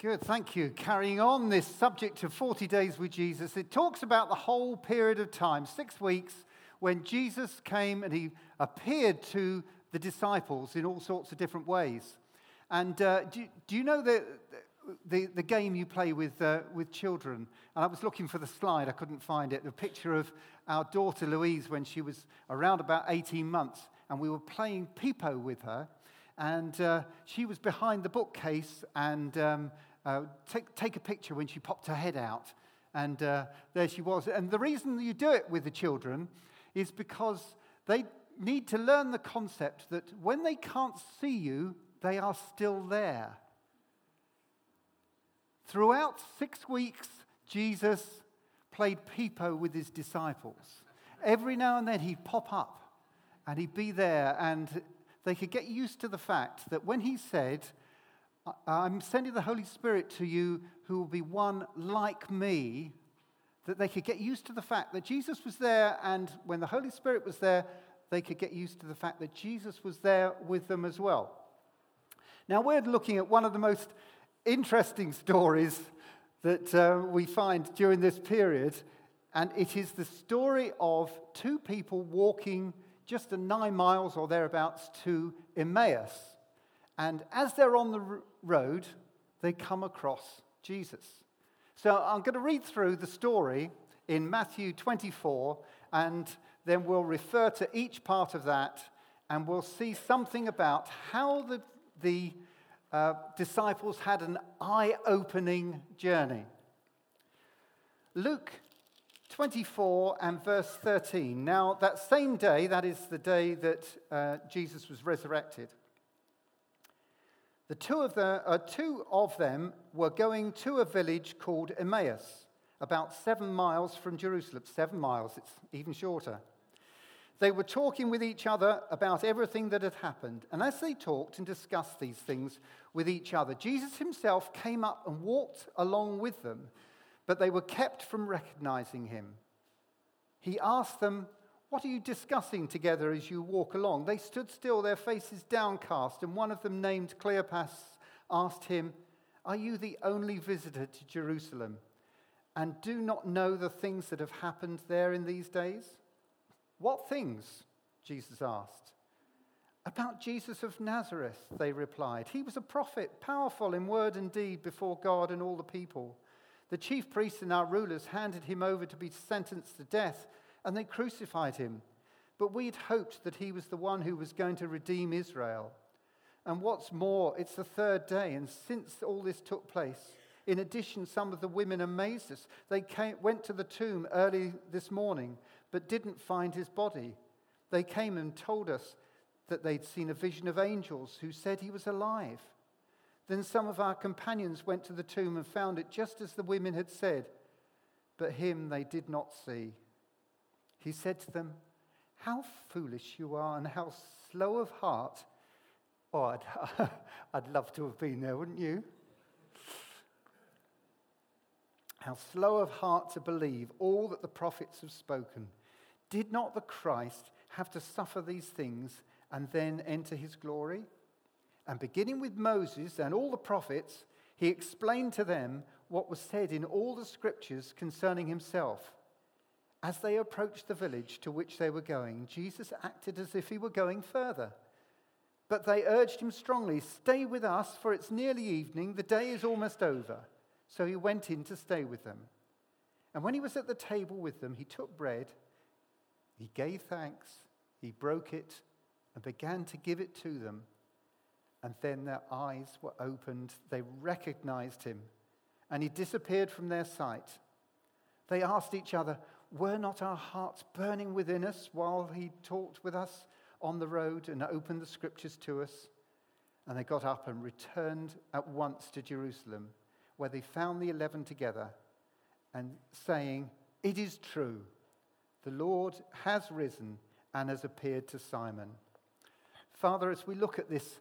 Good, thank you. Carrying on this subject of 40 days with Jesus, it talks about the whole period of time, six weeks, when Jesus came and he appeared to the disciples in all sorts of different ways. And uh, do, do, you know the, the, the, game you play with, uh, with children? And I was looking for the slide, I couldn't find it. The picture of our daughter Louise when she was around about 18 months, and we were playing Peepo with her. And uh, she was behind the bookcase and um, uh, take, take a picture when she popped her head out. And uh, there she was. And the reason you do it with the children is because they need to learn the concept that when they can't see you, they are still there. Throughout six weeks, Jesus played Peepo with his disciples. Every now and then he'd pop up and he'd be there, and they could get used to the fact that when he said, I'm sending the Holy Spirit to you who will be one like me, that they could get used to the fact that Jesus was there, and when the Holy Spirit was there, they could get used to the fact that Jesus was there with them as well. Now, we're looking at one of the most interesting stories that uh, we find during this period, and it is the story of two people walking just nine miles or thereabouts to Emmaus. And as they're on the road, they come across Jesus. So I'm going to read through the story in Matthew 24, and then we'll refer to each part of that, and we'll see something about how the, the uh, disciples had an eye opening journey. Luke 24 and verse 13. Now, that same day, that is the day that uh, Jesus was resurrected, the two of, the, uh, two of them were going to a village called Emmaus, about seven miles from Jerusalem. Seven miles, it's even shorter. They were talking with each other about everything that had happened. And as they talked and discussed these things with each other, Jesus himself came up and walked along with them, but they were kept from recognizing him. He asked them, what are you discussing together as you walk along? They stood still, their faces downcast, and one of them, named Cleopas, asked him, Are you the only visitor to Jerusalem and do not know the things that have happened there in these days? What things? Jesus asked. About Jesus of Nazareth, they replied. He was a prophet, powerful in word and deed before God and all the people. The chief priests and our rulers handed him over to be sentenced to death and they crucified him. But we'd hoped that he was the one who was going to redeem Israel. And what's more, it's the third day, and since all this took place, in addition, some of the women amazed us. They came, went to the tomb early this morning, but didn't find his body. They came and told us that they'd seen a vision of angels who said he was alive. Then some of our companions went to the tomb and found it just as the women had said, but him they did not see. He said to them, How foolish you are and how slow of heart. Oh, I'd, I'd love to have been there, wouldn't you? How slow of heart to believe all that the prophets have spoken. Did not the Christ have to suffer these things and then enter his glory? And beginning with Moses and all the prophets, he explained to them what was said in all the scriptures concerning himself. As they approached the village to which they were going, Jesus acted as if he were going further. But they urged him strongly, Stay with us, for it's nearly evening, the day is almost over. So he went in to stay with them. And when he was at the table with them, he took bread, he gave thanks, he broke it, and began to give it to them. And then their eyes were opened, they recognized him, and he disappeared from their sight. They asked each other, were not our hearts burning within us while he talked with us on the road and opened the scriptures to us? And they got up and returned at once to Jerusalem, where they found the eleven together and saying, It is true, the Lord has risen and has appeared to Simon. Father, as we look at this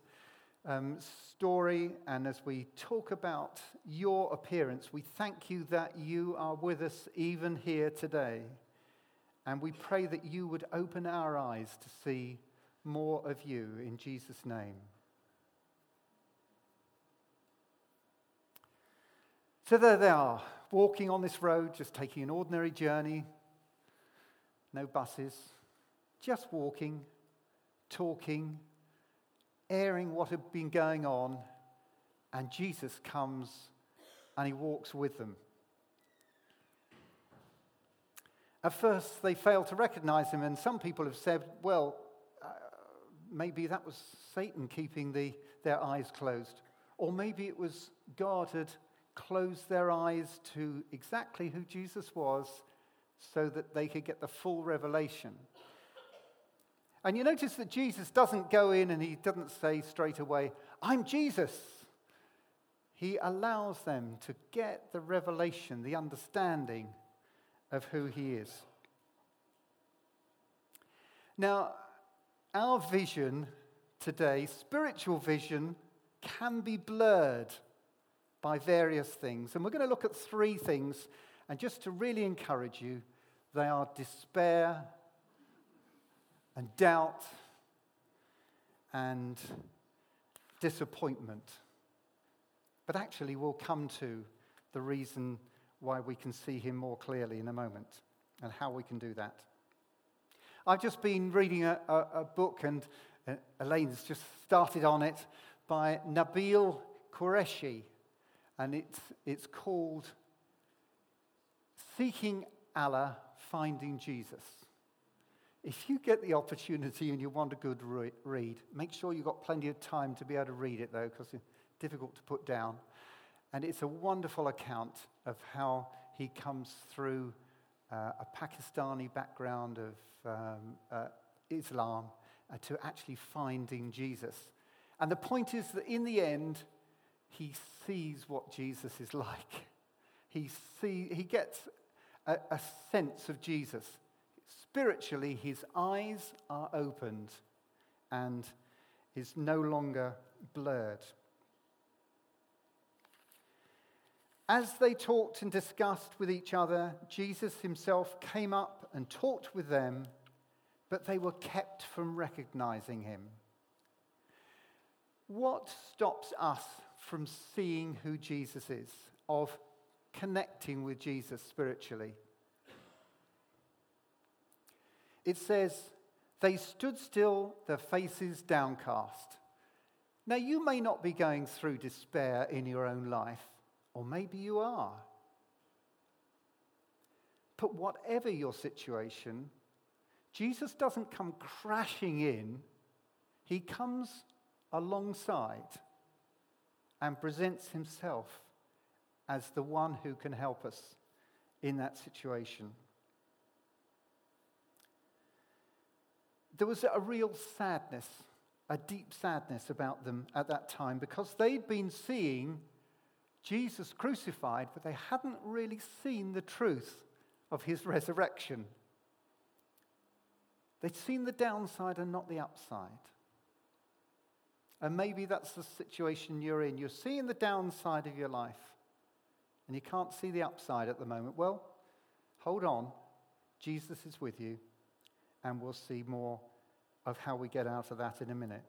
um, story and as we talk about your appearance, we thank you that you are with us even here today. And we pray that you would open our eyes to see more of you in Jesus' name. So there they are, walking on this road, just taking an ordinary journey, no buses, just walking, talking, airing what had been going on, and Jesus comes and he walks with them. At first, they fail to recognize him, and some people have said, well, uh, maybe that was Satan keeping the, their eyes closed. Or maybe it was God had closed their eyes to exactly who Jesus was so that they could get the full revelation. And you notice that Jesus doesn't go in and he doesn't say straight away, I'm Jesus. He allows them to get the revelation, the understanding of who he is. Now, our vision today, spiritual vision, can be blurred by various things. And we're going to look at three things. And just to really encourage you, they are despair and doubt and disappointment. But actually, we'll come to the reason why we can see him more clearly in a moment and how we can do that. I've just been reading a, a, a book, and uh, Elaine's just started on it, by Nabil Qureshi, and it's, it's called Seeking Allah, Finding Jesus. If you get the opportunity and you want a good re- read, make sure you've got plenty of time to be able to read it, though, because it's difficult to put down. And it's a wonderful account of how he comes through uh, a Pakistani background of um, uh, Islam uh, to actually finding Jesus. And the point is that in the end, he sees what Jesus is like. He, see, he gets a, a sense of Jesus. Spiritually, his eyes are opened and is no longer blurred. As they talked and discussed with each other, Jesus himself came up and talked with them, but they were kept from recognizing him. What stops us from seeing who Jesus is, of connecting with Jesus spiritually? It says, they stood still, their faces downcast. Now, you may not be going through despair in your own life, or maybe you are. But whatever your situation, Jesus doesn't come crashing in, he comes alongside and presents himself as the one who can help us in that situation. There was a real sadness, a deep sadness about them at that time because they'd been seeing Jesus crucified, but they hadn't really seen the truth of his resurrection. They'd seen the downside and not the upside. And maybe that's the situation you're in. You're seeing the downside of your life and you can't see the upside at the moment. Well, hold on. Jesus is with you, and we'll see more of how we get out of that in a minute.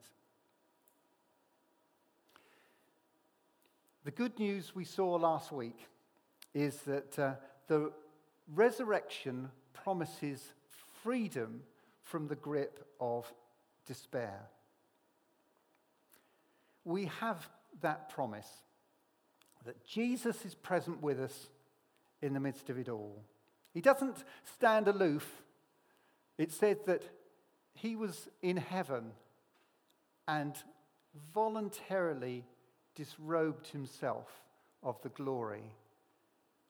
The good news we saw last week is that uh, the resurrection promises freedom from the grip of despair we have that promise that Jesus is present with us in the midst of it all. He doesn't stand aloof. It said that he was in heaven and voluntarily disrobed himself of the glory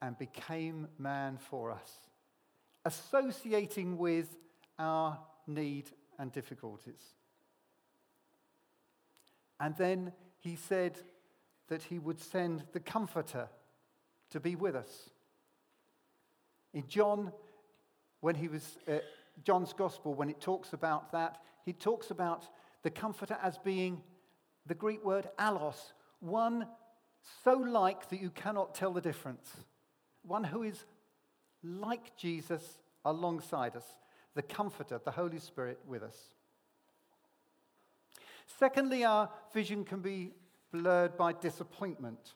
and became man for us, associating with our need and difficulties. And then he said that he would send the Comforter to be with us. In John, when he was, uh, John's Gospel, when it talks about that, he talks about the Comforter as being the Greek word allos, one so like that you cannot tell the difference. One who is like Jesus alongside us, the Comforter, the Holy Spirit with us. Secondly, our vision can be blurred by disappointment.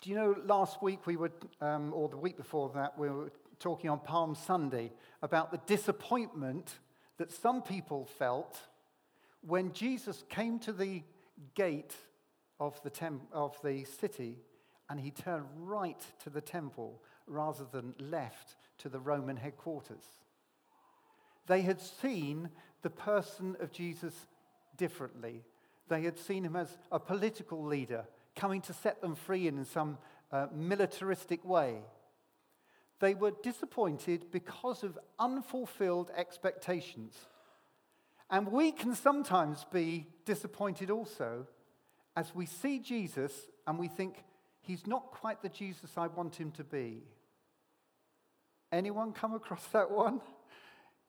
Do you know, last week we were, um, or the week before that, we were talking on Palm Sunday about the disappointment that some people felt when Jesus came to the gate of the, tem- of the city and he turned right to the temple rather than left to the Roman headquarters. They had seen the person of Jesus differently. They had seen him as a political leader coming to set them free in some uh, militaristic way. They were disappointed because of unfulfilled expectations. And we can sometimes be disappointed also as we see Jesus and we think, he's not quite the Jesus I want him to be. Anyone come across that one?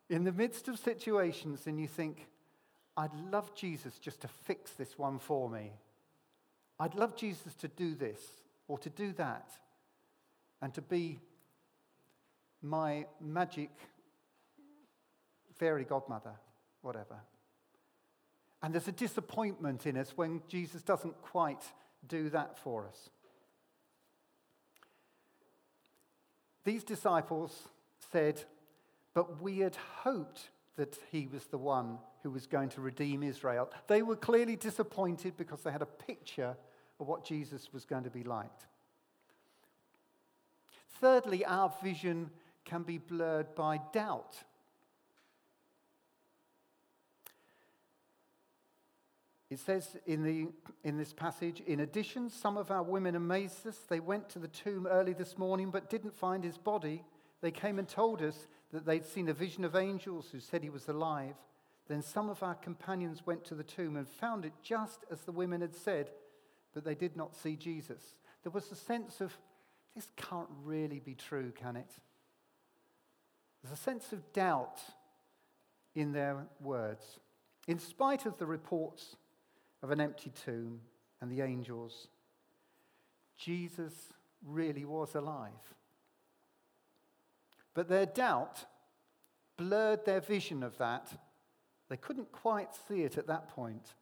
In the midst of situations, and you think, I'd love Jesus just to fix this one for me. I'd love Jesus to do this or to do that and to be my magic fairy godmother, whatever. And there's a disappointment in us when Jesus doesn't quite do that for us. These disciples said, But we had hoped that he was the one who was going to redeem Israel. They were clearly disappointed because they had a picture of what Jesus was going to be like. Thirdly, our vision can be blurred by doubt. It says in, the, in this passage, in addition, some of our women amazed us. They went to the tomb early this morning but didn't find his body. They came and told us that they'd seen a vision of angels who said he was alive. Then some of our companions went to the tomb and found it just as the women had said, but they did not see Jesus. There was a sense of, this can't really be true, can it? There's a sense of doubt in their words. In spite of the reports of an empty tomb and the angels, Jesus really was alive. But their doubt blurred their vision of that. They couldn't quite see it at that point.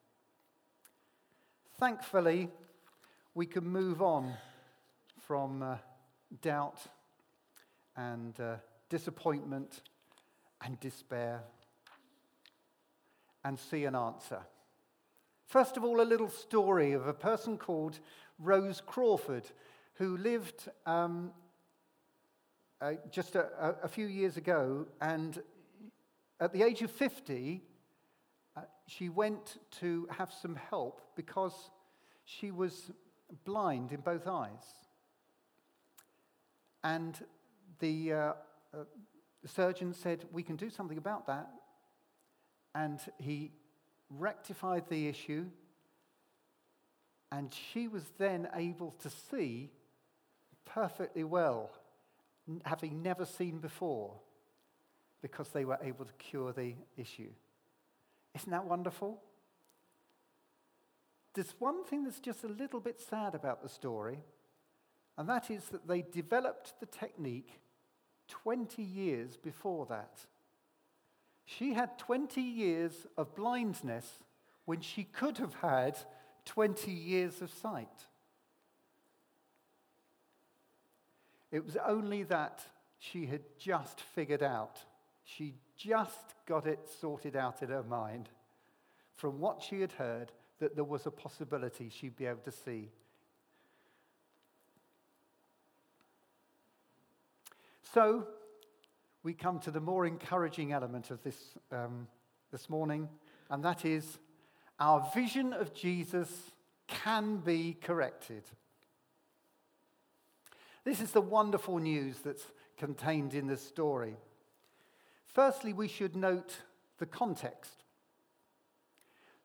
Thankfully, we can move on from uh, doubt and uh, disappointment and despair and see an answer. First of all, a little story of a person called Rose Crawford who lived um, uh, just a, a, few years ago, and at the age of 50, uh, she went to have some help because she was blind in both eyes. And the, uh, the surgeon said, We can do something about that. And he rectified the issue, and she was then able to see perfectly well, having never seen before, because they were able to cure the issue. Isn't that wonderful? There's one thing that's just a little bit sad about the story, and that is that they developed the technique 20 years before that. She had 20 years of blindness when she could have had 20 years of sight. It was only that she had just figured out, she just got it sorted out in her mind from what she had heard that there was a possibility she'd be able to see. So, we come to the more encouraging element of this um, this morning, and that is our vision of Jesus can be corrected. This is the wonderful news that's contained in this story. Firstly, we should note the context.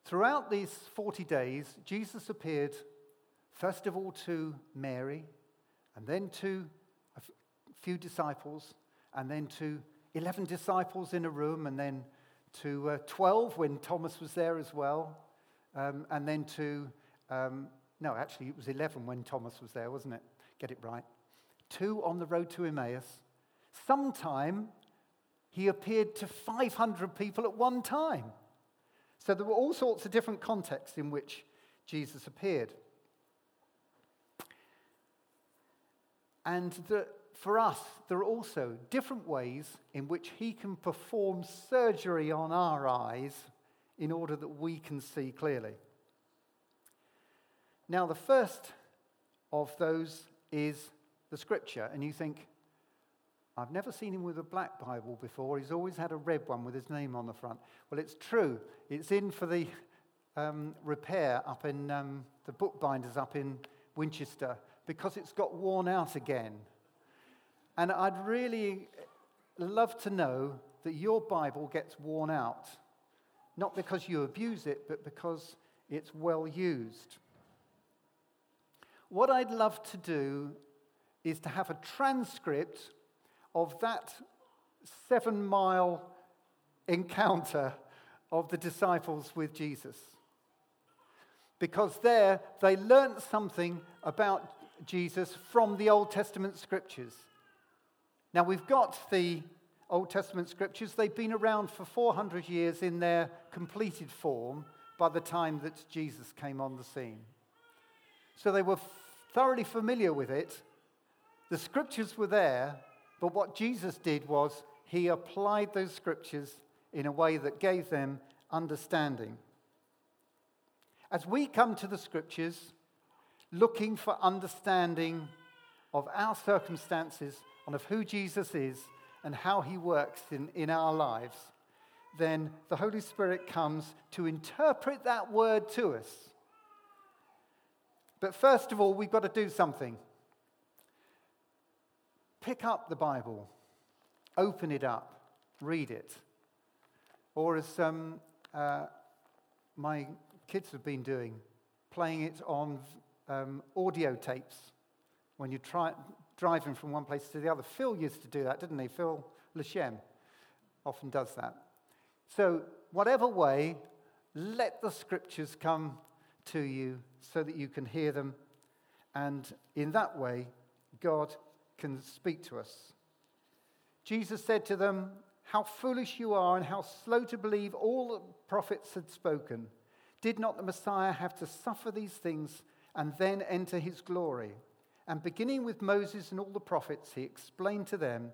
Throughout these 40 days, Jesus appeared first of all to Mary, and then to few disciples, and then to 11 disciples in a room, and then to uh, 12 when Thomas was there as well, um, and then to, um, no, actually, it was 11 when Thomas was there, wasn't it? Get it right. Two on the road to Emmaus. Sometime he appeared to 500 people at one time. So there were all sorts of different contexts in which Jesus appeared. And that for us, there are also different ways in which He can perform surgery on our eyes in order that we can see clearly. Now, the first of those is the scripture. And you think, I've never seen him with a black Bible before. He's always had a red one with his name on the front. Well, it's true. It's in for the um, repair up in um, the bookbinders up in Winchester because it's got worn out again. And I'd really love to know that your Bible gets worn out, not because you abuse it, but because it's well used. What I'd love to do is to have a transcript of that seven mile encounter of the disciples with Jesus. Because there they learnt something about Jesus from the Old Testament scriptures. Now we've got the Old Testament scriptures, they've been around for 400 years in their completed form by the time that Jesus came on the scene. So they were thoroughly familiar with it. The scriptures were there, but what Jesus did was he applied those scriptures in a way that gave them understanding. As we come to the scriptures looking for understanding of our circumstances and of who Jesus is and how he works in, in our lives, then the Holy Spirit comes to interpret that word to us but first of all, we've got to do something. Pick up the Bible, open it up, read it. Or as um, uh, my kids have been doing, playing it on um, audio tapes when you're try- driving from one place to the other. Phil used to do that, didn't he? Phil Lashem often does that. So, whatever way, let the scriptures come to you so that you can hear them. And in that way, God can speak to us. Jesus said to them, How foolish you are, and how slow to believe all the prophets had spoken. Did not the Messiah have to suffer these things and then enter his glory? And beginning with Moses and all the prophets, he explained to them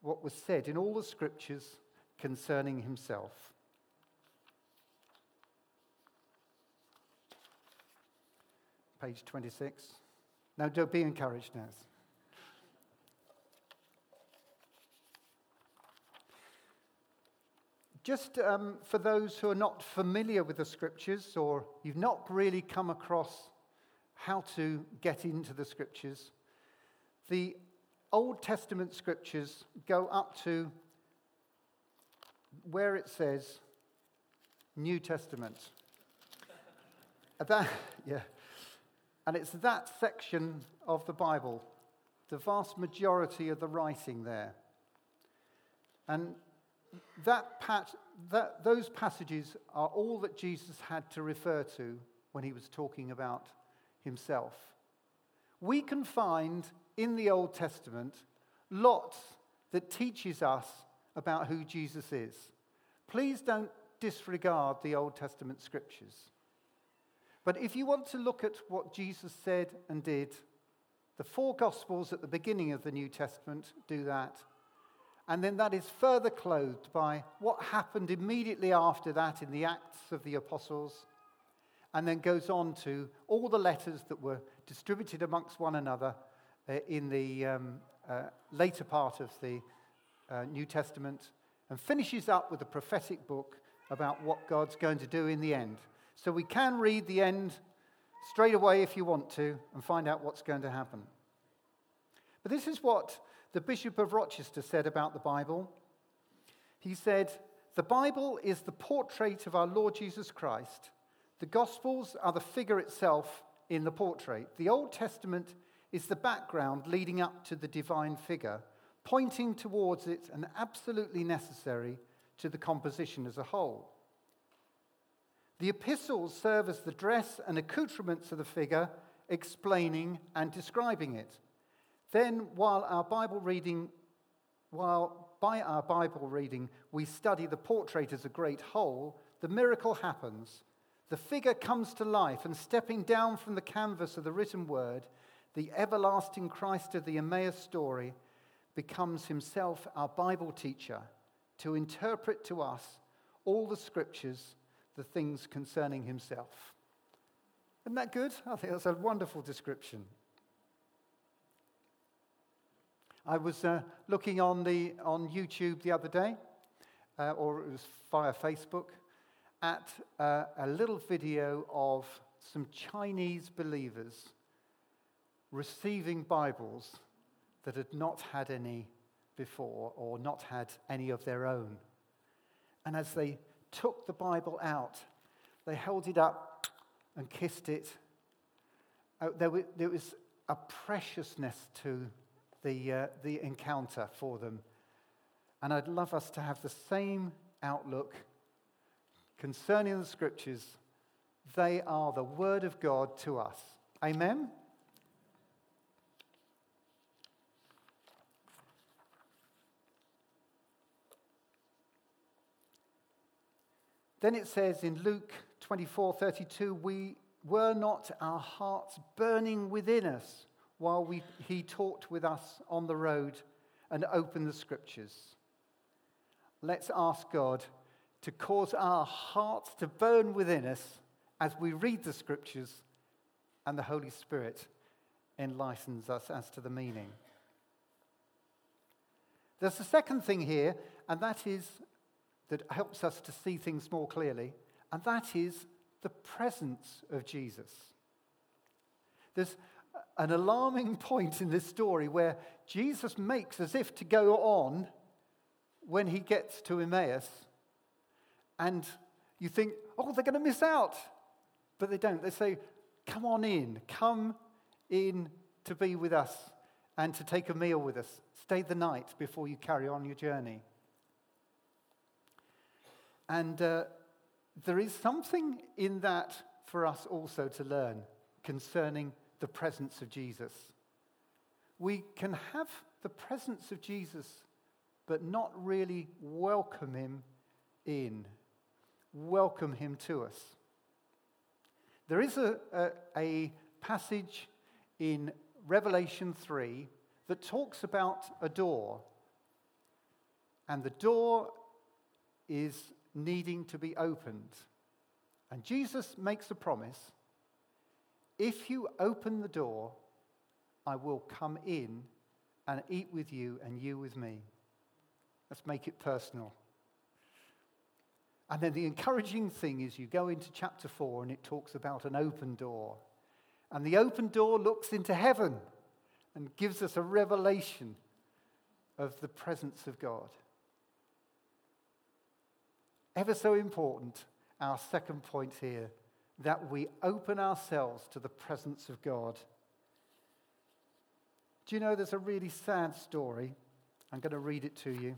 what was said in all the scriptures concerning himself. page 26. Now, don't be encouraged, Naz. Just um, for those who are not familiar with the scriptures or you've not really come across how to get into the scriptures, the Old Testament scriptures go up to where it says New Testament. that, yeah. And it's that section of the Bible, the vast majority of the writing there. And that, pat, that, those passages are all that Jesus had to refer to when he was talking about himself. We can find in the Old Testament lots that teaches us about who Jesus is. Please don't disregard the Old Testament scriptures. But if you want to look at what Jesus said and did, the four Gospels at the beginning of the New Testament do that. And then that is further clothed by what happened immediately after that in the Acts of the Apostles, and then goes on to all the letters that were distributed amongst one another uh, in the um, uh, later part of the uh, New Testament, and finishes up with a prophetic book about what God's going to do in the end. So we can read the end straight away if you want to and find out what's going to happen. But this is what the Bishop of Rochester said about the Bible. He said, The Bible is the portrait of our Lord Jesus Christ. The Gospels are the figure itself in the portrait. The Old Testament is the background leading up to the divine figure, pointing towards it and absolutely necessary to the composition as a whole. The epistles serve as the dress and accoutrements of the figure, explaining and describing it. Then, while our Bible reading, while by our Bible reading we study the portrait as a great whole, the miracle happens. The figure comes to life, and stepping down from the canvas of the written word, the everlasting Christ of the Emmaus story, becomes himself our Bible teacher to interpret to us all the scriptures, the things concerning himself. Isn't that good? I think that's a wonderful description. I was uh, looking on, the, on YouTube the other day, uh, or it was via Facebook, at uh, a little video of some Chinese believers receiving Bibles that had not had any before or not had any of their own. And as they took the Bible out, they held it up and kissed it. Uh, there, was, there, was, a preciousness to the, uh, the encounter for them. And I'd love us to have the same outlook concerning the scriptures. They are the Word of God to us. Amen? Then it says in Luke 24 32, we were not our hearts burning within us while we, he talked with us on the road and opened the scriptures. Let's ask God to cause our hearts to burn within us as we read the scriptures and the Holy Spirit enlightens us as to the meaning. There's a second thing here, and that is that helps us to see things more clearly, and that is the presence of Jesus. There's an alarming point in this story where Jesus makes as if to go on when he gets to Emmaus, and you think, oh, they're going to miss out. But they don't. They say, come on in, come in to be with us and to take a meal with us. Stay the night before you carry on your journey. And uh, there is something in that for us also to learn concerning the presence of Jesus. We can have the presence of Jesus, but not really welcome him in, welcome him to us. There is a, a, a passage in Revelation 3 that talks about a door. And the door is needing to be opened. And Jesus makes a promise if you open the door, I will come in and eat with you and you with me. Let's make it personal. And then the encouraging thing is you go into chapter 4 and it talks about an open door. And the open door looks into heaven and gives us a revelation of the presence of God ever so important, our second point here, that we open ourselves to the presence of God. Do you know there's a really sad story? I'm going to read it to you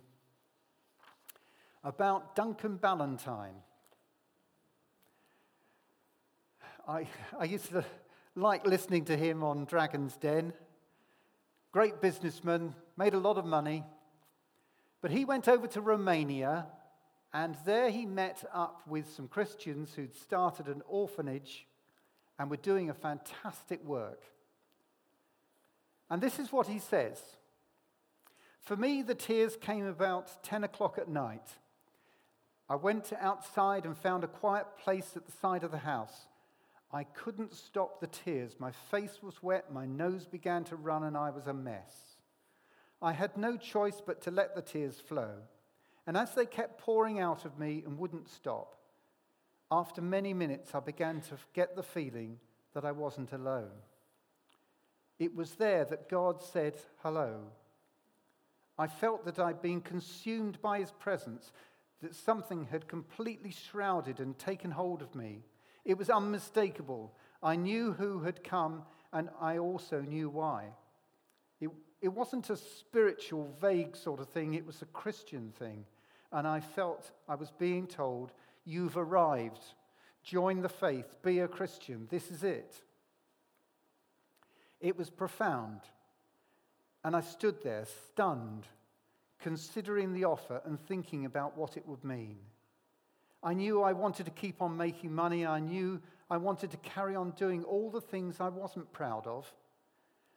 about Duncan Bannatyne. I, I used to like listening to him on Dragon's Den. Great businessman, made a lot of money. But he went over to Romania and there he met up with some Christians who'd started an orphanage and were doing a fantastic work. And this is what he says For me, the tears came about 10 o'clock at night. I went outside and found a quiet place at the side of the house. I couldn't stop the tears. My face was wet, my nose began to run, and I was a mess. I had no choice but to let the tears flow. And as they kept pouring out of me and wouldn't stop, after many minutes, I began to get the feeling that I wasn't alone. It was there that God said, Hello. I felt that I'd been consumed by his presence, that something had completely shrouded and taken hold of me. It was unmistakable. I knew who had come, and I also knew why. It, it wasn't a spiritual, vague sort of thing, it was a Christian thing. And I felt I was being told, You've arrived. Join the faith. Be a Christian. This is it. It was profound. And I stood there, stunned, considering the offer and thinking about what it would mean. I knew I wanted to keep on making money. I knew I wanted to carry on doing all the things I wasn't proud of.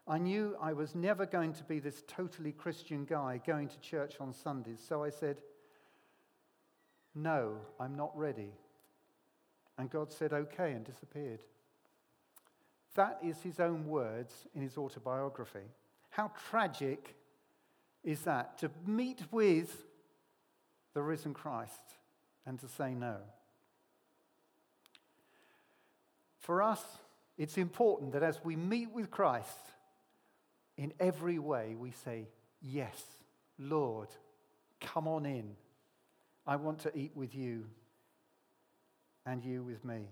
I knew I was never going to be this totally Christian guy going to church on Sundays. So I said, No, I'm not ready. And God said, Okay, and disappeared. That is his own words in his autobiography. How tragic is that to meet with the risen Christ and to say no? For us, it's important that as we meet with Christ, in every way we say, Yes, Lord, come on in. I want to eat with you and you with me.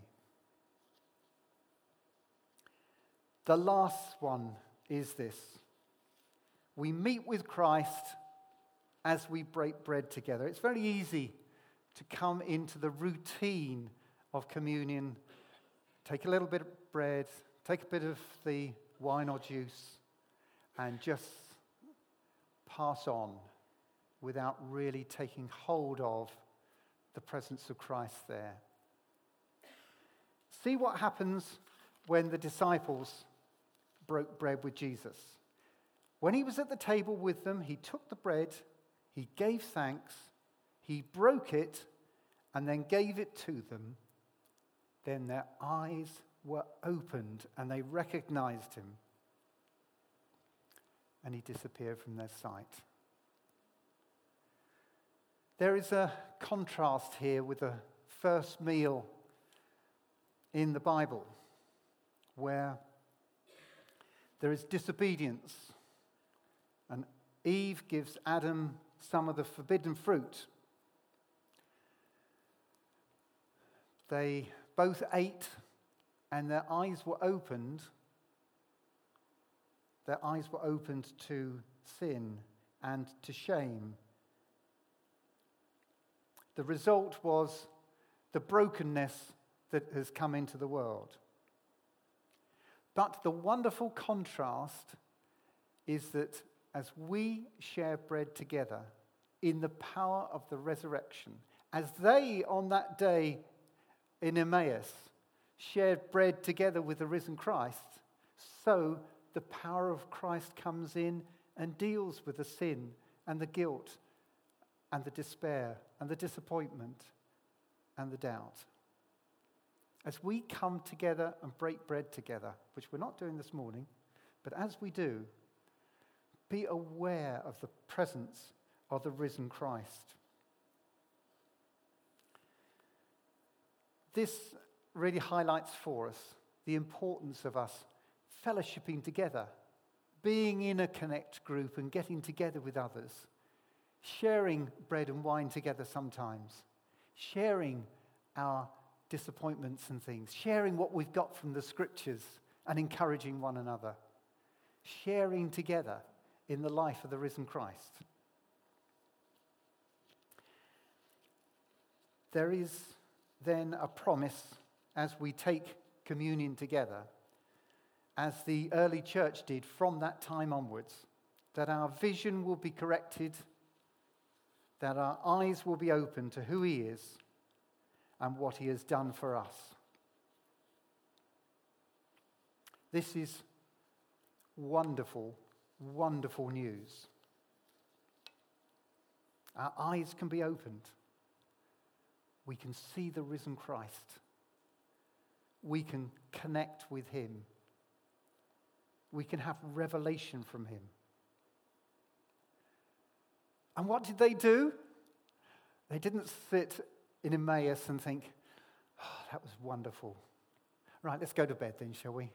The last one is this we meet with Christ as we break bread together. It's very easy to come into the routine of communion, take a little bit of bread, take a bit of the wine or juice, and just pass on without really taking hold of the presence of Christ there. See what happens when the disciples broke bread with Jesus. When he was at the table with them, he took the bread, he gave thanks, he broke it, and then gave it to them. Then their eyes were opened and they recognized him. And he disappeared from their sight. There is a contrast here with the first meal in the Bible where there is disobedience. Eve gives Adam some of the forbidden fruit. They both ate, and their eyes were opened. Their eyes were opened to sin and to shame. The result was the brokenness that has come into the world. But the wonderful contrast is that as we share bread together in the power of the resurrection, as they on that day in Emmaus shared bread together with the risen Christ, so the power of Christ comes in and deals with the sin and the guilt and the despair and the disappointment and the doubt. As we come together and break bread together, which we're not doing this morning, but as we do, be aware of the presence of the risen Christ. This really highlights for us the importance of us fellowshipping together, being in a connect group and getting together with others, sharing bread and wine together sometimes, sharing our disappointments and things, sharing what we've got from the scriptures and encouraging one another, sharing together in the life of the risen Christ. There is then a promise as we take communion together, as the early church did from that time onwards, that our vision will be corrected, that our eyes will be open to who He is and what He has done for us. This is wonderful, wonderful news. Our eyes can be opened. We can see the risen Christ. We can connect with Him. We can have revelation from Him. And what did they do? They didn't sit in Emmaus and think, oh, that was wonderful. Right, let's go to bed then, shall we?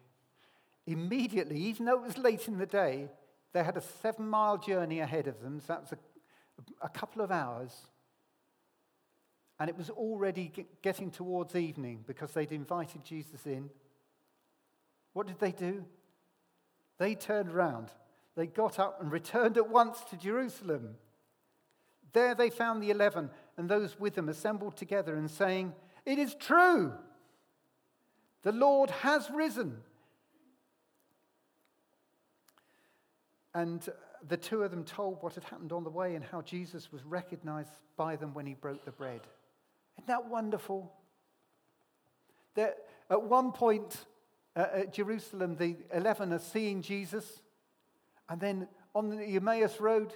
Immediately, even though it was late in the day, they had a seven mile journey ahead of them, so that was a, a couple of hours. And it was already getting towards evening because they'd invited Jesus in. What did they do? They turned around. They got up and returned at once to Jerusalem. There they found the eleven and those with them assembled together and saying, It is true, the Lord has risen. And the two of them told what had happened on the way and how Jesus was recognized by them when he broke the bread. Isn't that wonderful? That at one point uh, at Jerusalem, the 11 are seeing Jesus And then on the Emmaus Road,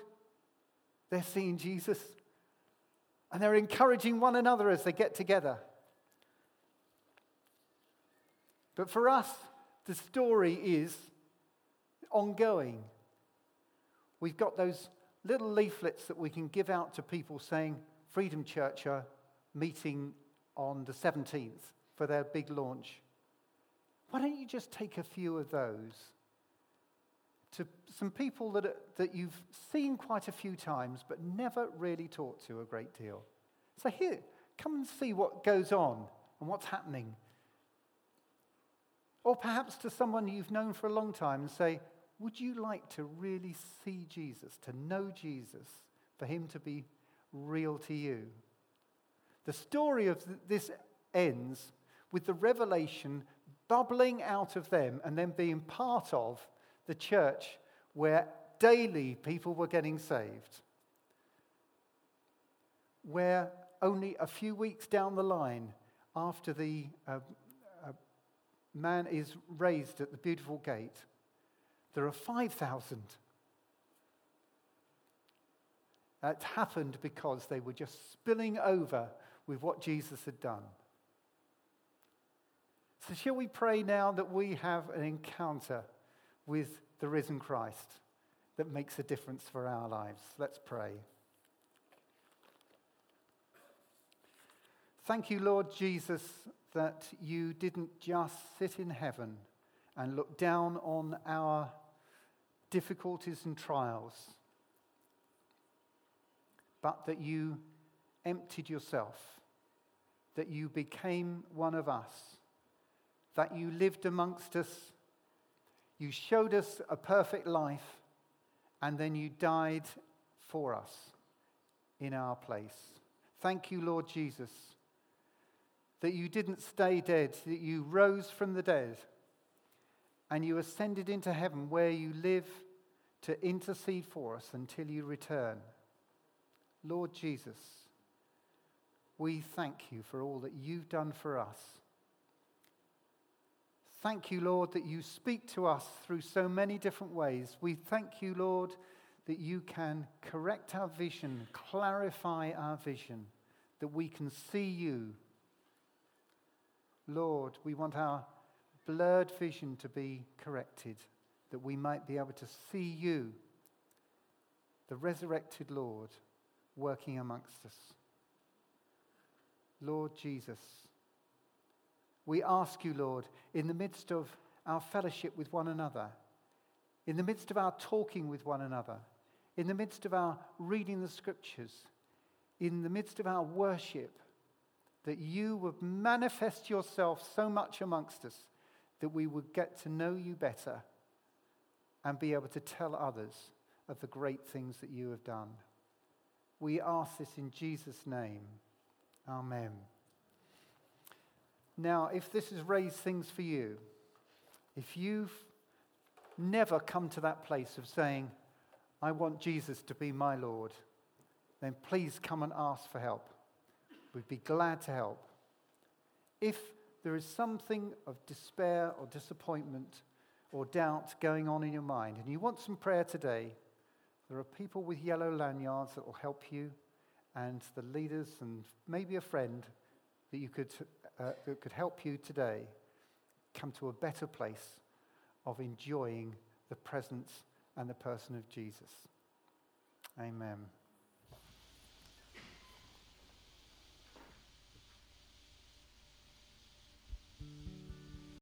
they're seeing Jesus. And they're encouraging one another as they get together. But for us, the story is ongoing. We've got those little leaflets that we can give out to people saying, Freedom Church are meeting on the 17th for their big launch. Why don't you just take a few of those to some people that, that you've seen quite a few times but never really talked to a great deal? So, here, come and see what goes on and what's happening. Or perhaps to someone you've known for a long time and say, would you like to really see Jesus, to know Jesus, for him to be real to you? The story of this ends with the revelation bubbling out of them and then being part of the church where daily people were getting saved. Where only a few weeks down the line, after the uh, uh, man is raised at the beautiful gate, there are 5,000. That happened because they were just spilling over with what Jesus had done. So, shall we pray now that we have an encounter with the risen Christ that makes a difference for our lives? Let's pray. Thank you, Lord Jesus, that you didn't just sit in heaven and look down on our difficulties and trials, but that you emptied yourself, that you became one of us, that you lived amongst us, you showed us a perfect life, and then you died for us in our place. Thank you, Lord Jesus, that you didn't stay dead, that you rose from the dead and you ascended into heaven where you live to intercede for us until you return. Lord Jesus, we thank you for all that you've done for us. Thank you, Lord, that you speak to us through so many different ways. We thank you, Lord, that you can correct our vision, clarify our vision, that we can see you. Lord, we want our blurred vision to be corrected, that we might be able to see you, the resurrected Lord, working amongst us. Lord Jesus, we ask you, Lord, in the midst of our fellowship with one another, in the midst of our talking with one another, in the midst of our reading the scriptures, in the midst of our worship, that you would manifest yourself so much amongst us that we would get to know you better and be able to tell others of the great things that you have done. We ask this in Jesus' name. Amen. Now, if this has raised things for you, if you've never come to that place of saying, I want Jesus to be my Lord, then please come and ask for help. We'd be glad to help. If there is something of despair or disappointment or doubt going on in your mind and you want some prayer today, there are people with yellow lanyards that will help you and the leaders and maybe a friend that you could uh, that could help you today come to a better place of enjoying the presence and the person of Jesus. Amen.